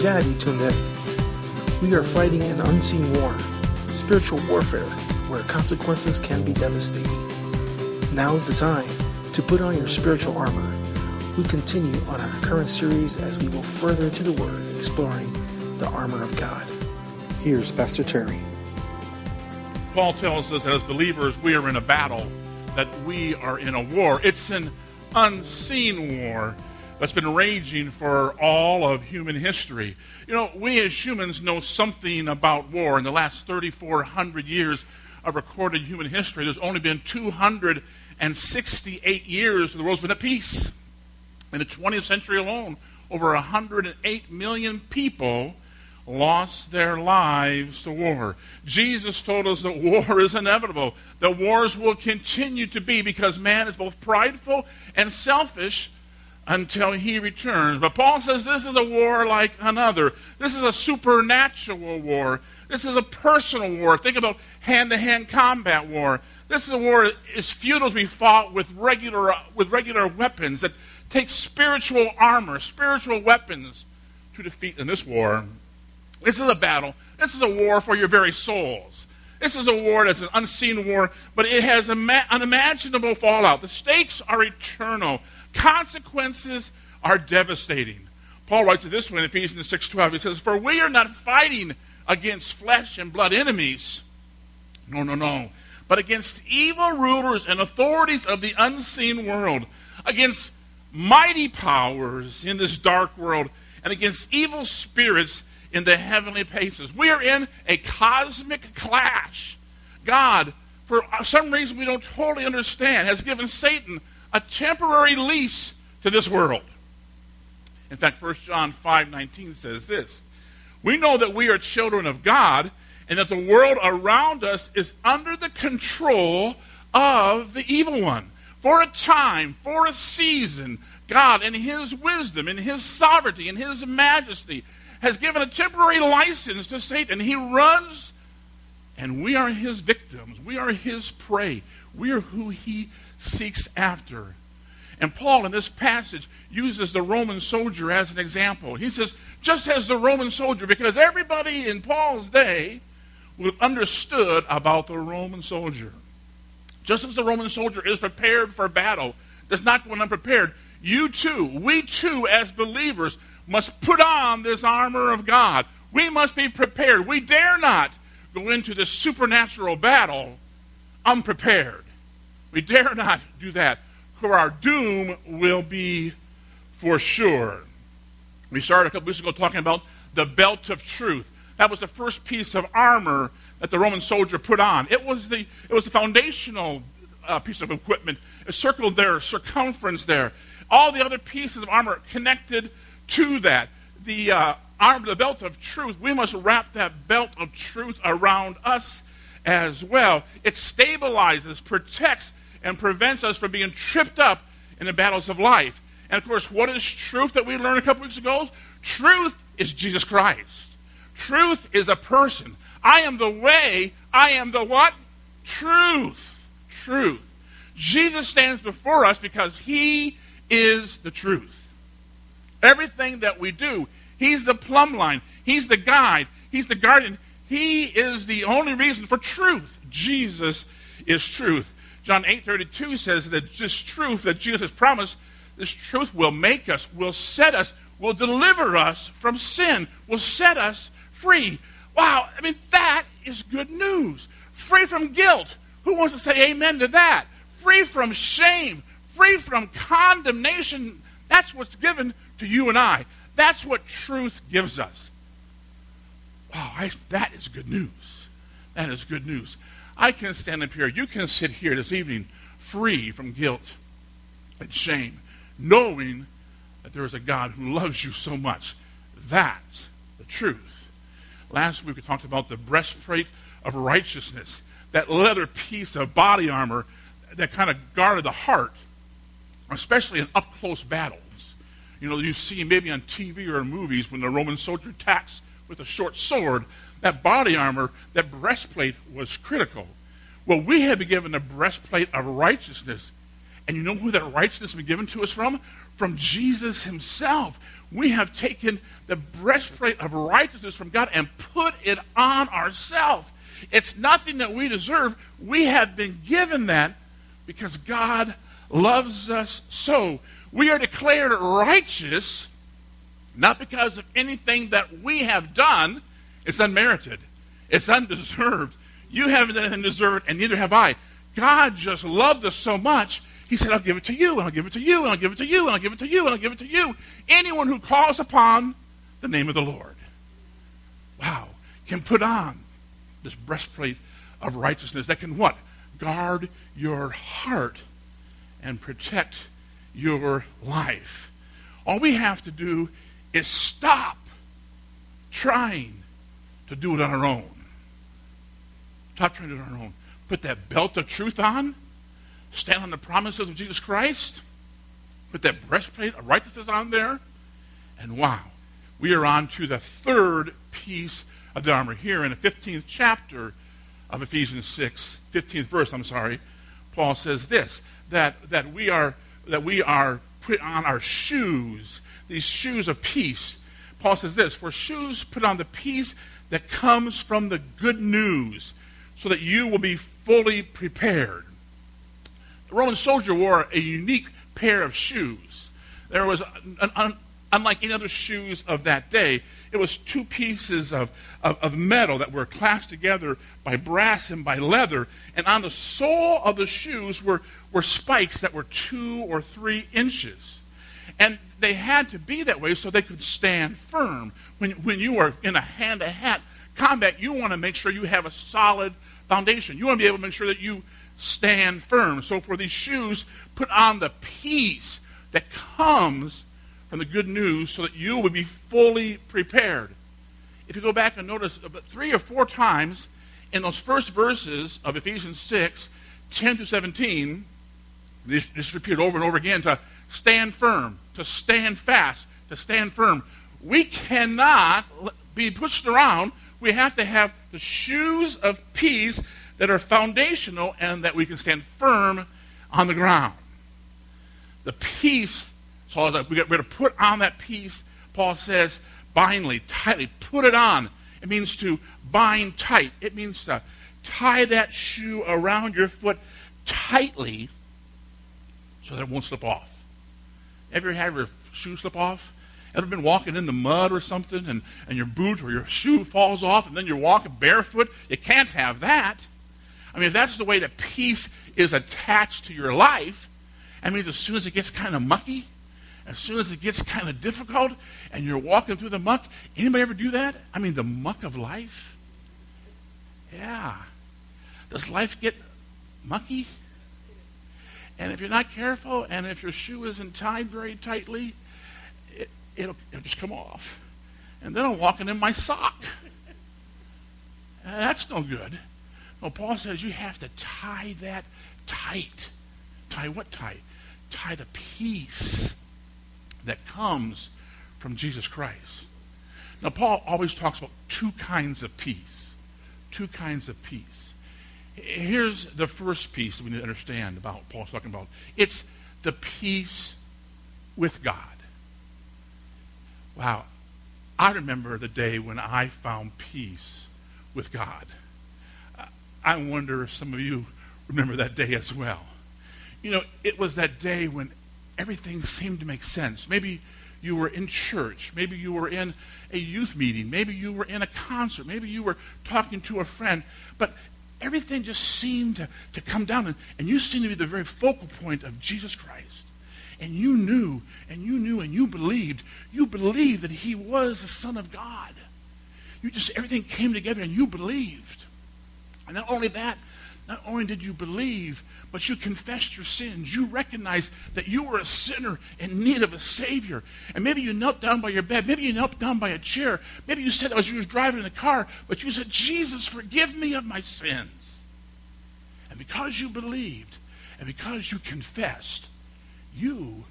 glad you tuned in. We are fighting an unseen war, spiritual warfare, where consequences can be devastating. Now is the time to put on your spiritual armor. We continue on our current series as we go further into the Word, exploring the armor of God. Here's Pastor Terry. Paul tells us as believers, we are in a battle, that we are in a war. It's an unseen war that's been raging for all of human history. You know, we as humans know something about war. In the last 3,400 years of recorded human history, there's only been 268 years where the world's been at peace. In the 20th century alone, over 108 million people lost their lives to war. Jesus told us that war is inevitable, that wars will continue to be because man is both prideful and selfish until he returns. But Paul says this is a war like another. This is a supernatural war. This is a personal war. Think about hand to hand combat war. This is a war is futile to be fought with regular, with regular weapons that take spiritual armor, spiritual weapons to defeat in this war. This is a battle. This is a war for your very souls. This is a war that's an unseen war, but it has an unimaginable fallout. The stakes are eternal. Consequences are devastating. Paul writes it this way in Ephesians 6:12. He says, "For we are not fighting against flesh and blood enemies. No, no, no. But against evil rulers and authorities of the unseen world, against mighty powers in this dark world, and against evil spirits in the heavenly places. We are in a cosmic clash. God, for some reason we don't totally understand, has given Satan a temporary lease to this world. In fact, 1 John 5:19 says this. We know that we are children of God and that the world around us is under the control of the evil one. For a time, for a season, God in his wisdom, in his sovereignty, in his majesty has given a temporary license to Satan. He runs and we are his victims. We are his prey. We are who he seeks after. And Paul, in this passage, uses the Roman soldier as an example. He says, just as the Roman soldier, because everybody in Paul's day would have understood about the Roman soldier. Just as the Roman soldier is prepared for battle, does not go unprepared, you too, we too, as believers, must put on this armor of God. We must be prepared. We dare not go into this supernatural battle unprepared. We dare not do that, for our doom will be for sure. We started a couple weeks ago talking about the belt of truth. That was the first piece of armor that the Roman soldier put on. It was the, it was the foundational uh, piece of equipment, a circle there, circumference there. All the other pieces of armor connected to that. The uh, arm, the belt of truth, we must wrap that belt of truth around us as well. It stabilizes, protects, and prevents us from being tripped up in the battles of life. And of course, what is truth that we learned a couple weeks ago? Truth is Jesus Christ. Truth is a person. I am the way. I am the what? Truth. Truth. Jesus stands before us because he is the truth. Everything that we do, he's the plumb line. He's the guide. He's the guardian. He is the only reason for truth. Jesus is truth. John 8:32 says that this truth that Jesus has promised, this truth will make us, will set us, will deliver us from sin, will set us free. Wow, I mean that is good news. Free from guilt. Who wants to say amen to that? Free from shame, free from condemnation. That's what's given to you and I. That's what truth gives us. Wow, I, that is good news. That is good news. I can stand up here. You can sit here this evening free from guilt and shame, knowing that there is a God who loves you so much. That's the truth. Last week we talked about the breastplate of righteousness, that leather piece of body armor that kind of guarded the heart, especially in up close battles. You know, you see maybe on TV or in movies when the Roman soldier attacks with a short sword, that body armor, that breastplate was critical. Well, we have been given a breastplate of righteousness, And you know who that righteousness has been given to us from? From Jesus himself. We have taken the breastplate of righteousness from God and put it on ourselves. It's nothing that we deserve. We have been given that because God loves us so. We are declared righteous not because of anything that we have done. It's unmerited. It's undeserved. You haven't done anything deserved, and neither have I. God just loved us so much, He said, I'll give it to you, and I'll give it to you, and I'll give it to you, and I'll give it to you, and I'll give it to you. Anyone who calls upon the name of the Lord, wow, can put on this breastplate of righteousness that can what? Guard your heart and protect your life. All we have to do is stop trying to do it on our own. Stop trying to do it on our own. Put that belt of truth on. Stand on the promises of Jesus Christ. Put that breastplate of righteousness on there. And wow, we are on to the third piece of the armor. Here in the 15th chapter of Ephesians 6, 15th verse, I'm sorry, Paul says this that, that we are that we are put on our shoes, these shoes of peace. Paul says this for shoes put on the peace that comes from the good news, so that you will be fully prepared. The Roman soldier wore a unique pair of shoes. There was an, an, unlike any other shoes of that day, it was two pieces of, of, of, metal that were clasped together by brass and by leather. And on the sole of the shoes were, were spikes that were two or three inches. And they had to be that way so they could stand firm. When, when you are in a hand to hand combat, you want to make sure you have a solid foundation. You want to be able to make sure that you stand firm. So for these shoes, put on the peace that comes from the good news so that you would be fully prepared. If you go back and notice uh, about three or four times in those first verses of Ephesians 6, 10 to 17, this, this repeated over and over again to stand firm, to stand fast, to stand firm. We cannot be pushed around. We have to have the shoes of peace that are foundational and that we can stand firm on the ground. The peace so we got, we're to put on that peace, Paul says, bindly, tightly. Put it on. It means to bind tight. It means to tie that shoe around your foot tightly so that it won't slip off. Ever had your shoe slip off? Ever been walking in the mud or something and, and your boot or your shoe falls off and then you're walking barefoot? You can't have that. I mean, if that's the way that peace is attached to your life, I mean, as soon as it gets kind of mucky, as soon as it gets kind of difficult and you're walking through the muck, anybody ever do that? I mean, the muck of life? Yeah. Does life get mucky? And if you're not careful and if your shoe isn't tied very tightly, it, will it'll just come off. And then I'm walking in my sock. That's no good. No, Paul says you have to tie that tight. Tie what tight? Tie the peace that comes from Jesus Christ. Now, Paul always talks about two kinds of peace. Two kinds of peace. Here's the first piece we need to understand about Paul's talking about it's the peace with God. Wow. I remember the day when I found peace with God. I wonder if some of you remember that day as well. You know, it was that day when everything seemed to make sense. Maybe you were in church. Maybe you were in a youth meeting. Maybe you were in a concert. Maybe you were talking to a friend. But everything just seemed to, to come down, and, and you seemed to be the very focal point of Jesus Christ. And you knew, and you knew, and you believed. You believed that he was the Son of God. You just, everything came together, and you believed. And not only that, not only did you believe, but you confessed your sins. You recognized that you were a sinner in need of a Savior. And maybe you knelt down by your bed. Maybe you knelt down by a chair. Maybe you said as you were driving in the car, but you said, Jesus, forgive me of my sins. And because you believed, and because you confessed, you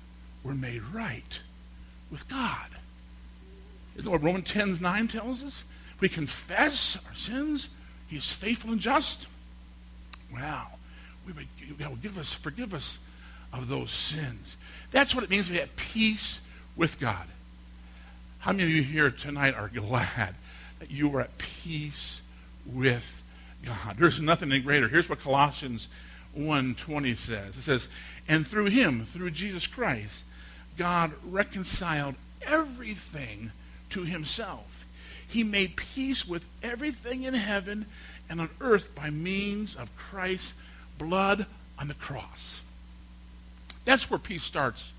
were made right with God. Isn't that what Romans 10 9 tells us? We confess our sins, He is faithful and just Wow. We would, give us, forgive us of those sins. That's what it means to be at peace with God. How many of you here tonight are glad that you are at peace with God? There's nothing greater. Here's what Colossians 1:20 says. It says, "And through him, through Jesus Christ, God reconciled everything to himself. He made peace with everything in heaven and on earth by means of Christ's blood on the cross." That's where peace starts.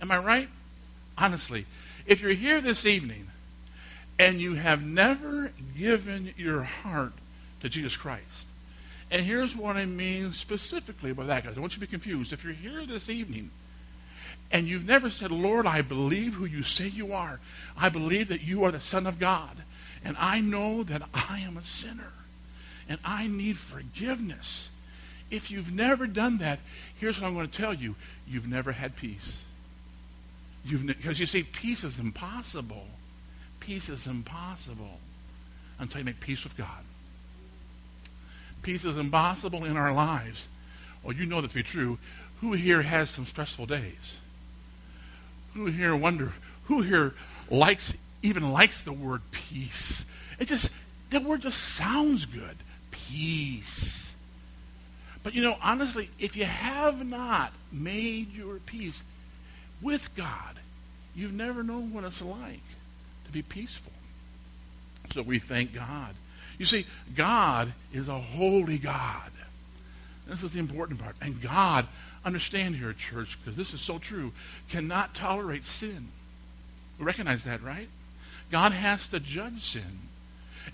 Am I right? Honestly, if you're here this evening and you have never given your heart to Jesus Christ, and here's what I mean specifically by that, guys. I don't want you to be confused. If you're here this evening and you've never said, Lord, I believe who you say you are, I believe that you are the Son of God, and I know that I am a sinner, and I need forgiveness. If you've never done that, here's what I'm going to tell you you've never had peace. Because you see, peace is impossible. Peace is impossible until you make peace with God. Peace is impossible in our lives. Well, you know that to be true. Who here has some stressful days? Who here wonder? Who here likes even likes the word peace? It just that word just sounds good. Peace. But you know, honestly, if you have not made your peace with God, you've never known what it's like to be peaceful. So we thank God. You see, God is a holy God. This is the important part. And God, understand here, church, because this is so true, cannot tolerate sin. We recognize that, right? God has to judge sin.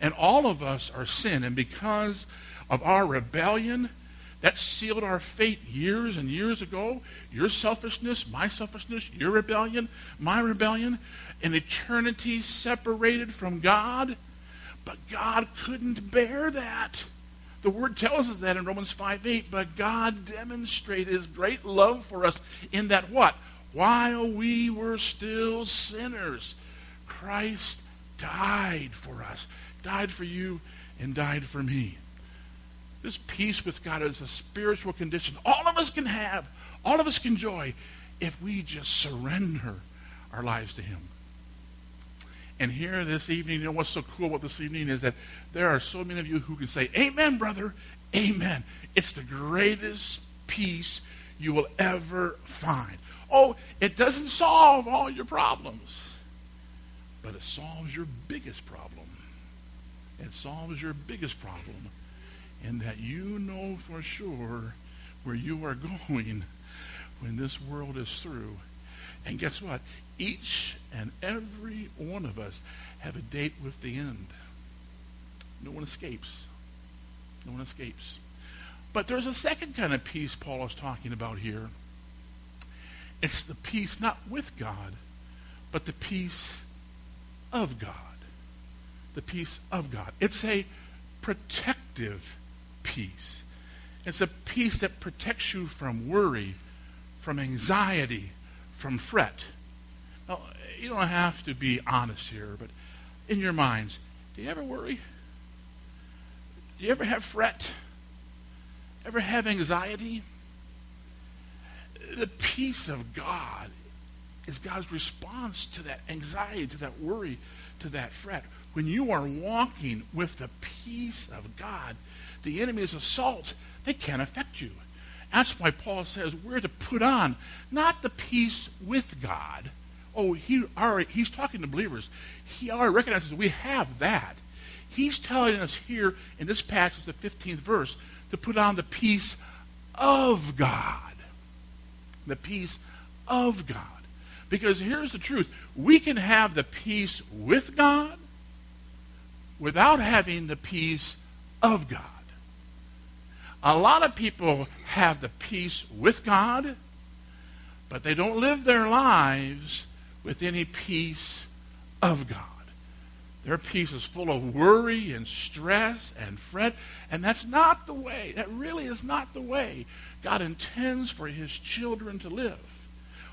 And all of us are sin. And because of our rebellion, that sealed our fate years and years ago. Your selfishness, my selfishness, your rebellion, my rebellion, an eternity separated from God. But God couldn't bear that. The word tells us that in Romans 5 8. But God demonstrated his great love for us in that what? While we were still sinners, Christ died for us, died for you, and died for me. This peace with God is a spiritual condition all of us can have, all of us can enjoy if we just surrender our lives to Him. And here this evening, you know what's so cool about this evening is that there are so many of you who can say, Amen, brother, Amen. It's the greatest peace you will ever find. Oh, it doesn't solve all your problems, but it solves your biggest problem. It solves your biggest problem and that you know for sure where you are going when this world is through. And guess what? Each and every one of us have a date with the end. No one escapes. No one escapes. But there's a second kind of peace Paul is talking about here. It's the peace not with God, but the peace of God. The peace of God. It's a protective peace. It's a peace that protects you from worry, from anxiety, from fret. Now, you don't have to be honest here, but in your minds, do you ever worry? Do you ever have fret? Ever have anxiety? The peace of God is God's response to that anxiety, to that worry, to that fret. When you are walking with the peace of God, the enemy's assault, they can't affect you. That's why Paul says we're to put on not the peace with God. Oh, he already, he's talking to believers. He already recognizes we have that. He's telling us here in this passage, the 15th verse, to put on the peace of God. The peace of God. Because here's the truth we can have the peace with God without having the peace of God. A lot of people have the peace with God, but they don't live their lives with any peace of God. Their peace is full of worry and stress and fret, and that's not the way. That really is not the way God intends for his children to live.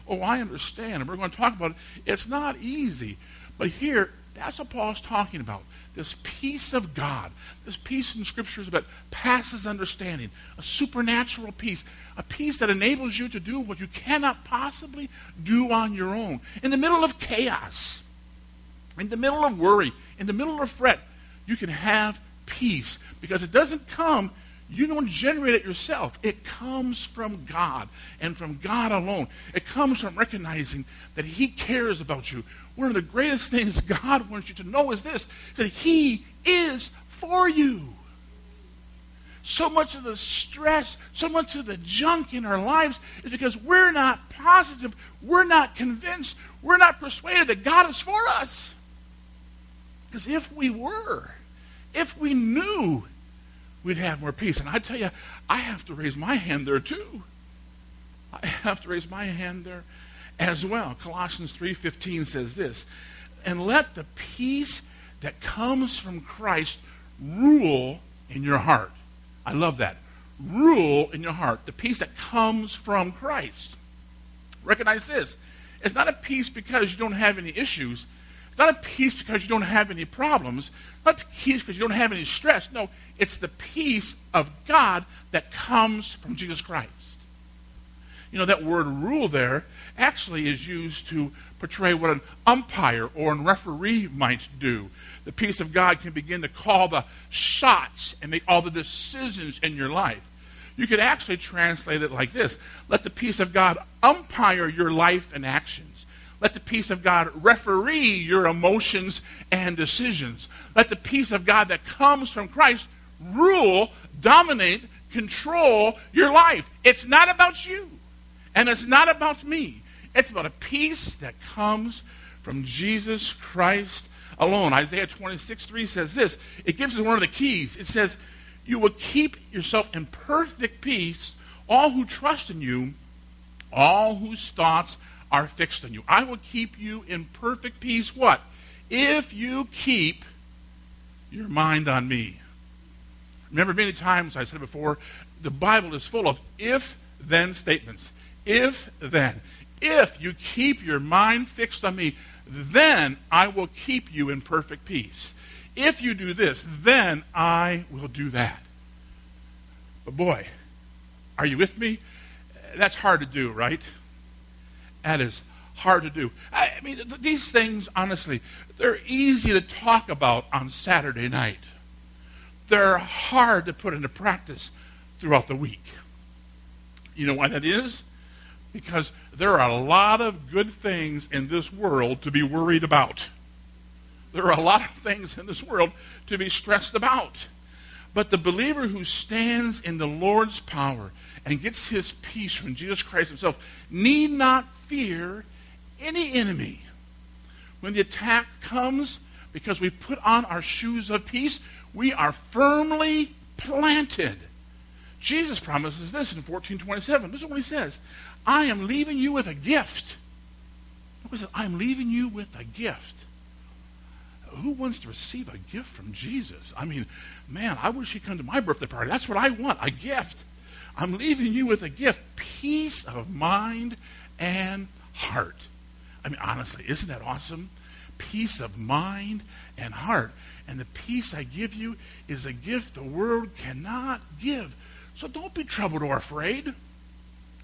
Oh, I understand, and we're going to talk about it. It's not easy. But here, That's what Paul's talking about. This peace of God. This peace in Scriptures that passes understanding. A supernatural peace. A peace that enables you to do what you cannot possibly do on your own. In the middle of chaos, in the middle of worry, in the middle of fret, you can have peace because it doesn't come you don't generate it yourself. It comes from God and from God alone. It comes from recognizing that He cares about you. One of the greatest things God wants you to know is this that He is for you. So much of the stress, so much of the junk in our lives is because we're not positive, we're not convinced, we're not persuaded that God is for us. Because if we were, if we knew we'd have more peace. And I tell you, I have to raise my hand there too. I have to raise my hand there as well. Colossians 3:15 says this, "And let the peace that comes from Christ rule in your heart." I love that. Rule in your heart, the peace that comes from Christ. Recognize this. It's not a peace because you don't have any issues. It's not a peace because you don't have any problems. It's not peace because you don't have any stress. No, it's the peace of God that comes from Jesus Christ. You know, that word rule there actually is used to portray what an umpire or a referee might do. The peace of God can begin to call the shots and make all the decisions in your life. You could actually translate it like this Let the peace of God umpire your life and actions. Let the peace of God referee your emotions and decisions. Let the peace of God that comes from Christ rule, dominate, control your life. It's not about you, and it's not about me. It's about a peace that comes from Jesus Christ alone. Isaiah 26 3 says this. It gives us one of the keys. It says, You will keep yourself in perfect peace, all who trust in you, all whose thoughts are fixed on you. I will keep you in perfect peace. What? If you keep your mind on me. Remember, many times I said before, the Bible is full of if then statements. If then. If you keep your mind fixed on me, then I will keep you in perfect peace. If you do this, then I will do that. But boy, are you with me? That's hard to do, right? That is hard to do. I mean, these things, honestly, they're easy to talk about on Saturday night they're hard to put into practice throughout the week. You know why that is? Because there are a lot of good things in this world to be worried about. There are a lot of things in this world to be stressed about. But the believer who stands in the Lord's power and gets his peace from Jesus Christ himself need not fear any enemy. When the attack comes, because we put on our shoes of peace, we are firmly planted. Jesus promises this in 1427. Listen what he says. I am leaving you with a gift. I'm leaving you with a gift. Who wants to receive a gift from Jesus? I mean, man, I wish he'd come to my birthday party. That's what I want, a gift. I'm leaving you with a gift, peace of mind and heart. I mean, honestly, isn't that awesome? Peace of mind and heart. And the peace I give you is a gift the world cannot give. So don't be troubled or afraid.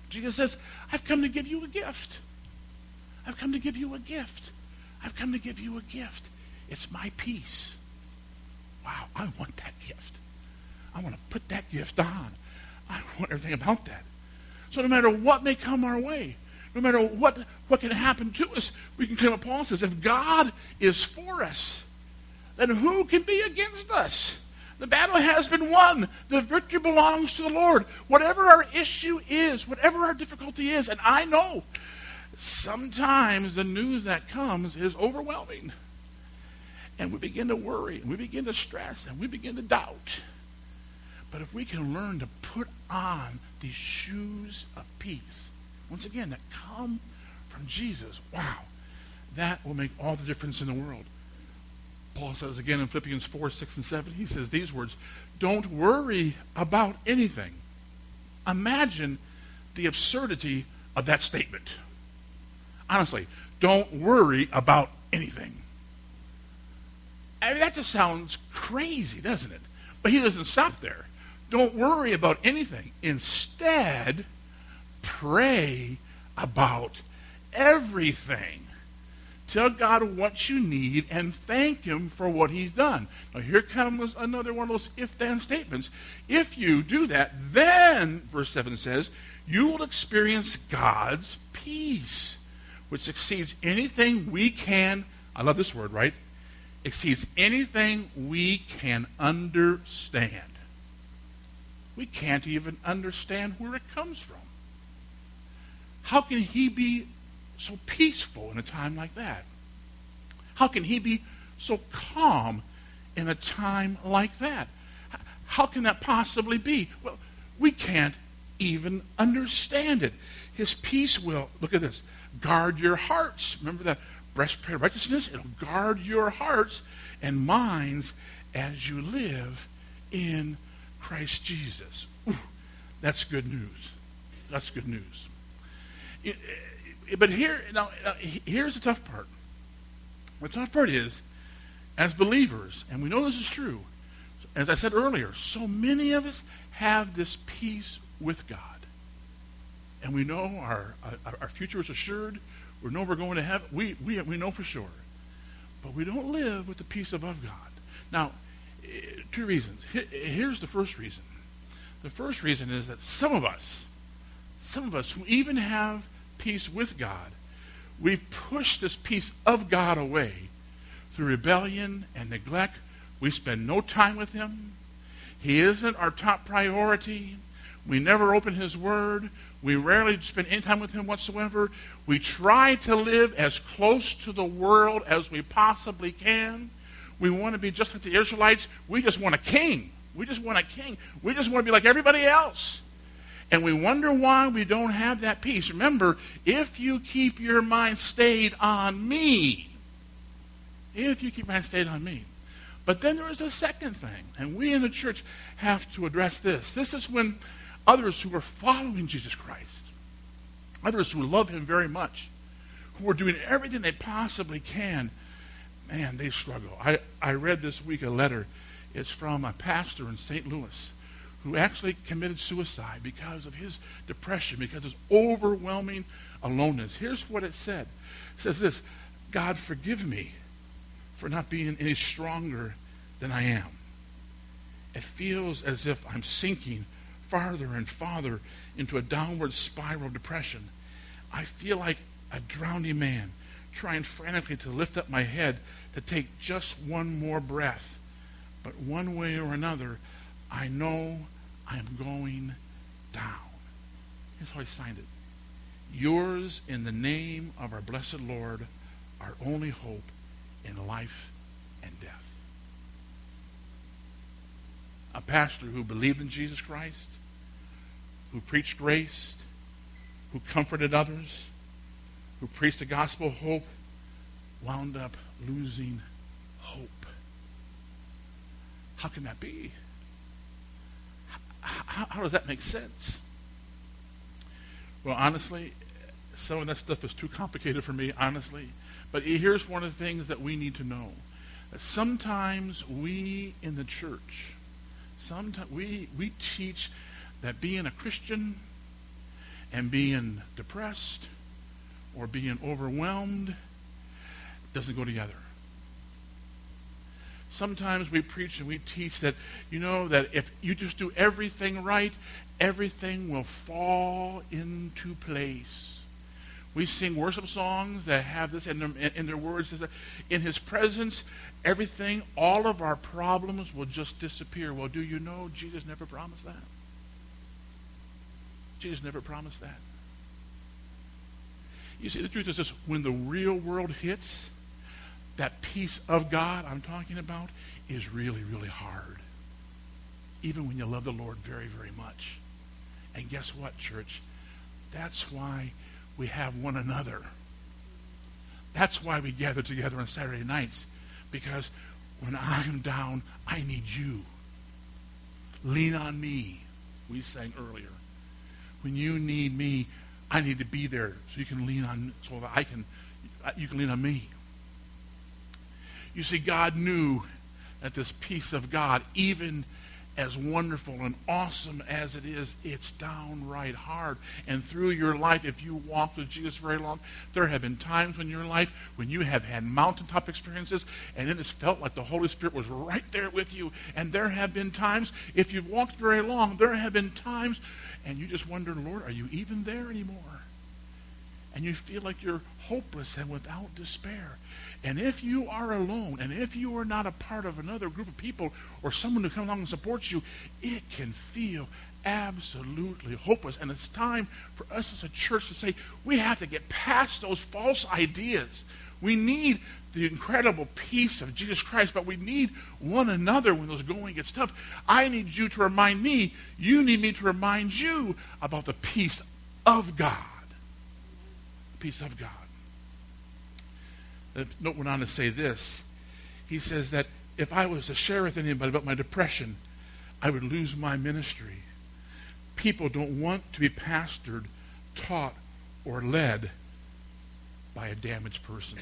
Jesus says, I've come to give you a gift. I've come to give you a gift. I've come to give you a gift. It's my peace. Wow, I want that gift. I want to put that gift on. I want everything about that. So no matter what may come our way, no matter what, what can happen to us, we can claim what Paul says. If God is for us, then who can be against us? The battle has been won. The victory belongs to the Lord. Whatever our issue is, whatever our difficulty is, and I know sometimes the news that comes is overwhelming. And we begin to worry, and we begin to stress, and we begin to doubt. But if we can learn to put on these shoes of peace, once again, that come from Jesus, wow, that will make all the difference in the world. Paul says again in Philippians 4, 6, and 7, he says these words Don't worry about anything. Imagine the absurdity of that statement. Honestly, don't worry about anything. I mean, that just sounds crazy, doesn't it? But he doesn't stop there. Don't worry about anything. Instead, pray about everything. Tell God what you need and thank Him for what He's done. Now, here comes another one of those if then statements. If you do that, then, verse 7 says, you will experience God's peace, which exceeds anything we can, I love this word, right? Exceeds anything we can understand. We can't even understand where it comes from. How can He be so peaceful in a time like that? How can he be so calm in a time like that? How can that possibly be? Well, we can't even understand it. His peace will, look at this, guard your hearts. Remember that breastplate of righteousness? It'll guard your hearts and minds as you live in Christ Jesus. Ooh, that's good news. That's good news. It, but here, now, here's the tough part. The tough part is, as believers, and we know this is true, as I said earlier, so many of us have this peace with God. And we know our, our, our future is assured. We know we're going to heaven. We, we, we know for sure. But we don't live with the peace above God. Now, eh, two reasons. Here's the first reason. The first reason is that some of us, some of us who even have peace with God, we've pushed this peace of God away through rebellion and neglect. We spend no time with Him. He isn't our top priority. We never open His Word. We rarely spend any time with Him whatsoever. We try to live as close to the world as we possibly can. We want to be just like the Israelites. We just want a king. We just want a king. We just want to be like everybody else and we wonder why we don't have that peace. Remember, if you keep your mind stayed on me, if you keep your mind stayed on me. But then there is a second thing, and we in the church have to address this. This is when others who are following Jesus Christ, others who love him very much, who are doing everything they possibly can, man, they struggle. I, I read this week a letter. It's from a pastor in St. Louis who actually committed suicide because of his depression, because of his overwhelming aloneness. Here's what it said it says this God, forgive me for not being any stronger than I am. It feels as if I'm sinking farther and farther into a downward spiral of depression. I feel like a drowning man trying frantically to lift up my head to take just one more breath. But one way or another, I know I am going down. Here's how he signed it. Yours in the name of our blessed Lord, our only hope in life and death. A pastor who believed in Jesus Christ, who preached grace, who comforted others, who preached the gospel of hope, wound up losing hope. How can that be? How, how does that make sense? Well, honestly, some of that stuff is too complicated for me, honestly. But here's one of the things that we need to know. Sometimes we in the church, sometimes we, we teach that being a Christian and being depressed or being overwhelmed doesn't go together. Sometimes we preach and we teach that, you know, that if you just do everything right, everything will fall into place. We sing worship songs that have this in their, in their words. In His presence, everything, all of our problems will just disappear. Well, do you know Jesus never promised that? Jesus never promised that. You see, the truth is this when the real world hits, that peace of God I'm talking about is really, really hard. Even when you love the Lord very, very much. And guess what, church? That's why we have one another. That's why we gather together on Saturday nights. Because when I am down, I need you. Lean on me, we sang earlier. When you need me, I need to be there so you can lean on so that I can you can lean on me. You see, God knew that this peace of God, even as wonderful and awesome as it is, it's downright hard. And through your life, if you walk with Jesus very long, there have been times in your life when you have had mountaintop experiences and it has felt like the Holy Spirit was right there with you. And there have been times, if you've walked very long, there have been times and you just wonder, Lord, are you even there anymore? And you feel like you're hopeless and without despair. And if you are alone, and if you are not a part of another group of people or someone who comes along and supports you, it can feel absolutely hopeless. And it's time for us as a church to say we have to get past those false ideas. We need the incredible peace of Jesus Christ, but we need one another when those going gets tough. I need you to remind me, you need me to remind you about the peace of God. Peace of God. The note went on to say this. He says that if I was to share with anybody about my depression, I would lose my ministry. People don't want to be pastored, taught, or led by a damaged person.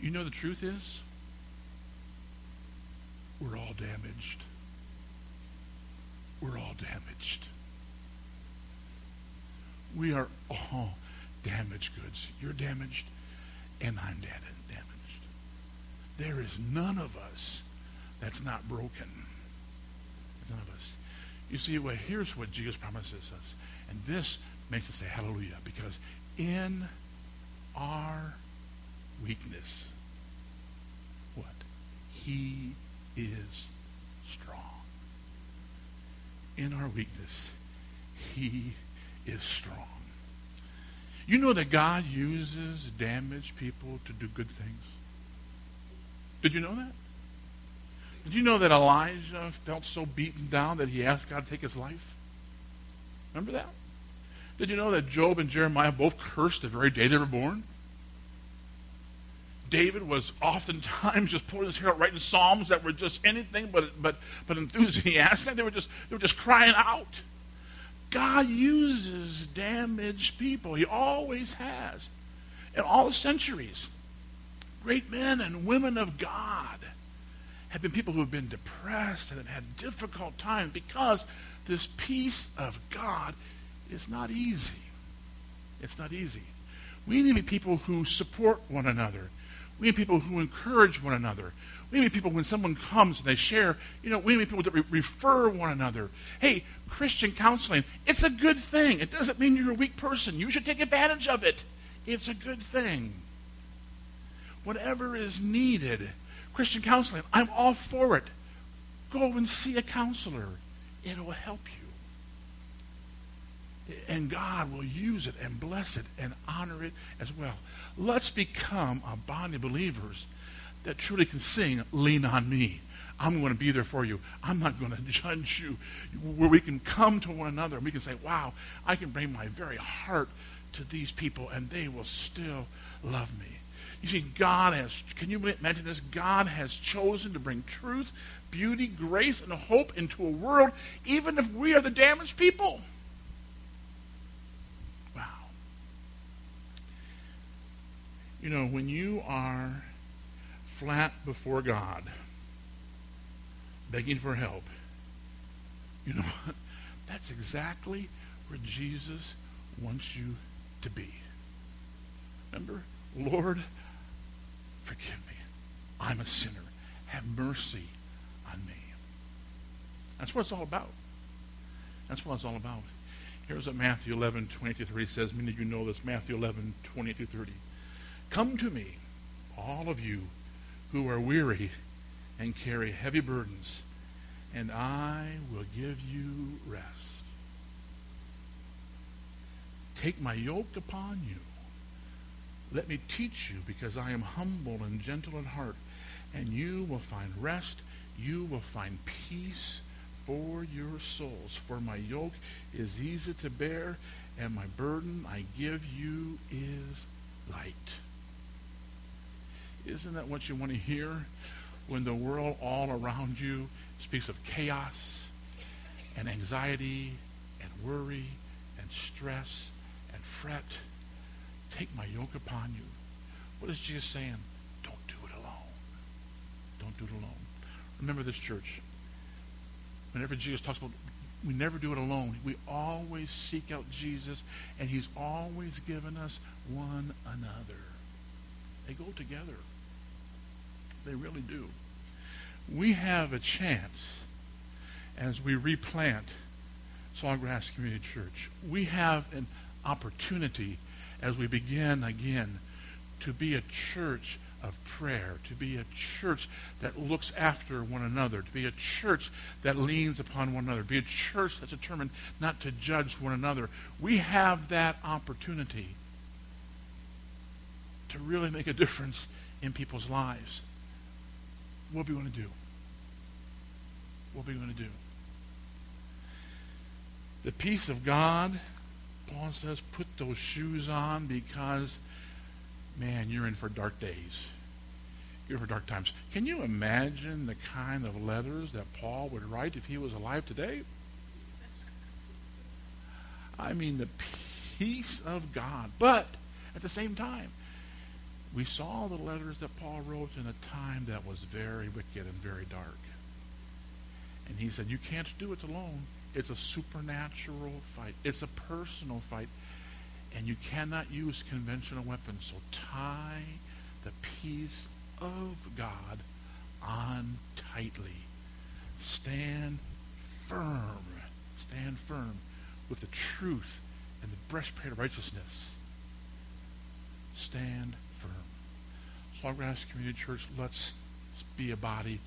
You know the truth is? We're all damaged. We're all damaged. We are all damaged goods. You're damaged, and I'm damaged. There is none of us that's not broken. None of us. You see, well, here's what Jesus promises us. And this makes us say hallelujah because in our weakness, what? He is strong. In our weakness, he is strong. You know that God uses damaged people to do good things? Did you know that? Did you know that Elijah felt so beaten down that he asked God to take his life? Remember that? Did you know that Job and Jeremiah both cursed the very day they were born? David was oftentimes just pulling his hair out, writing psalms that were just anything but, but, but enthusiastic. They were, just, they were just crying out. God uses damaged people. He always has. In all the centuries, great men and women of God have been people who have been depressed and have had difficult times because this peace of God is not easy. It's not easy. We need to be people who support one another we need people who encourage one another. We need people when someone comes and they share, you know, we need people that re- refer one another. Hey, Christian counseling, it's a good thing. It doesn't mean you're a weak person. You should take advantage of it. It's a good thing. Whatever is needed, Christian counseling, I'm all for it. Go and see a counselor. It will help you. And God will use it and bless it and honor it as well. Let's become a body of believers that truly can sing, Lean on Me. I'm going to be there for you. I'm not going to judge you. Where we can come to one another and we can say, wow, I can bring my very heart to these people and they will still love me. You see, God has, can you imagine this? God has chosen to bring truth, beauty, grace, and hope into a world, even if we are the damaged people. You know, when you are flat before God, begging for help, you know what? That's exactly where Jesus wants you to be. Remember? Lord, forgive me. I'm a sinner. Have mercy on me. That's what it's all about. That's what it's all about. Here's what Matthew 11, 20 30 says. Many of you know this. Matthew 11, 20 through 30. Come to me, all of you who are weary and carry heavy burdens, and I will give you rest. Take my yoke upon you. Let me teach you, because I am humble and gentle in heart, and you will find rest. You will find peace for your souls. For my yoke is easy to bear, and my burden I give you is light. Isn't that what you want to hear when the world all around you speaks of chaos and anxiety and worry and stress and fret. Take my yoke upon you. What is Jesus saying? Don't do it alone. Don't do it alone. Remember this, church. Whenever Jesus talks about we never do it alone. We always seek out Jesus, and he's always given us one another. They go together. They really do. We have a chance as we replant Sawgrass Community Church. We have an opportunity as we begin again to be a church of prayer, to be a church that looks after one another, to be a church that leans upon one another, be a church that's determined not to judge one another. We have that opportunity to really make a difference in people's lives. What are we going to do? What are we going to do? The peace of God, Paul says, put those shoes on because, man, you're in for dark days. You're in for dark times. Can you imagine the kind of letters that Paul would write if he was alive today? I mean, the peace of God. But at the same time, we saw the letters that Paul wrote in a time that was very wicked and very dark. And he said, You can't do it alone. It's a supernatural fight, it's a personal fight. And you cannot use conventional weapons. So tie the peace of God on tightly. Stand firm. Stand firm with the truth and the breastplate of righteousness. Stand firm. Sawgrass Community Church, let's be a body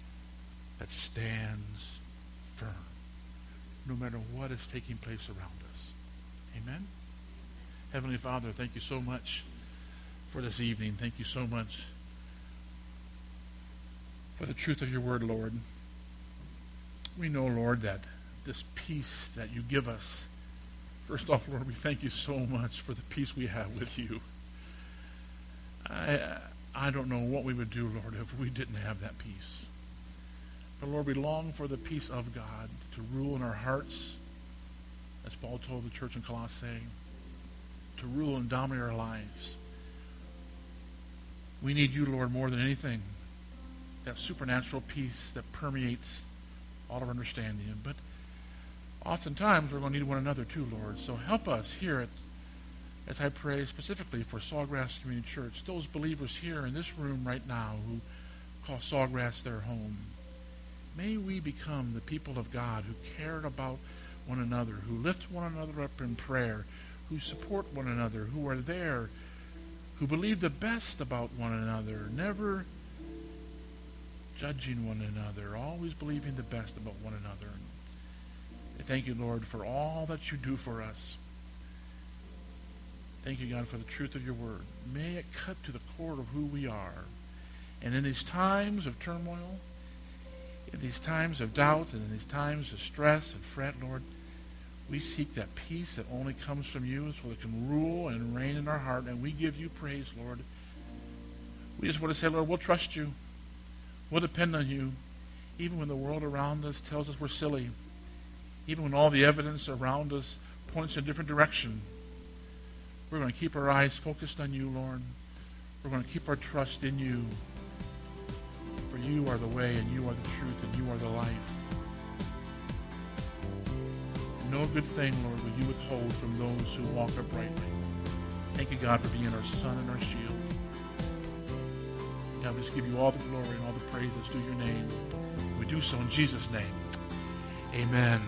that stands firm no matter what is taking place around us. Amen? Heavenly Father, thank you so much for this evening. Thank you so much for the truth of your word, Lord. We know, Lord, that this peace that you give us, first off, Lord, we thank you so much for the peace we have with you. I, I don't know what we would do, Lord, if we didn't have that peace. But Lord, we long for the peace of God to rule in our hearts, as Paul told the church in Colossae, to rule and dominate our lives. We need you, Lord, more than anything. That supernatural peace that permeates all of our understanding. But oftentimes we're going to need one another too, Lord. So help us here at, as I pray specifically for Sawgrass Community Church, those believers here in this room right now who call Sawgrass their home. May we become the people of God who care about one another, who lift one another up in prayer, who support one another, who are there, who believe the best about one another, never judging one another, always believing the best about one another. thank you, Lord, for all that you do for us. Thank you, God, for the truth of your word. May it cut to the core of who we are. And in these times of turmoil, in these times of doubt and in these times of stress and fret, Lord, we seek that peace that only comes from you so it can rule and reign in our heart. And we give you praise, Lord. We just want to say, Lord, we'll trust you. We'll depend on you. Even when the world around us tells us we're silly. Even when all the evidence around us points in a different direction. We're going to keep our eyes focused on you, Lord. We're going to keep our trust in you. For you are the way, and you are the truth, and you are the life. No good thing, Lord, will you withhold from those who walk uprightly. Thank you, God, for being our sun and our shield. God, we just give you all the glory and all the praise that's due your name. We do so in Jesus' name. Amen.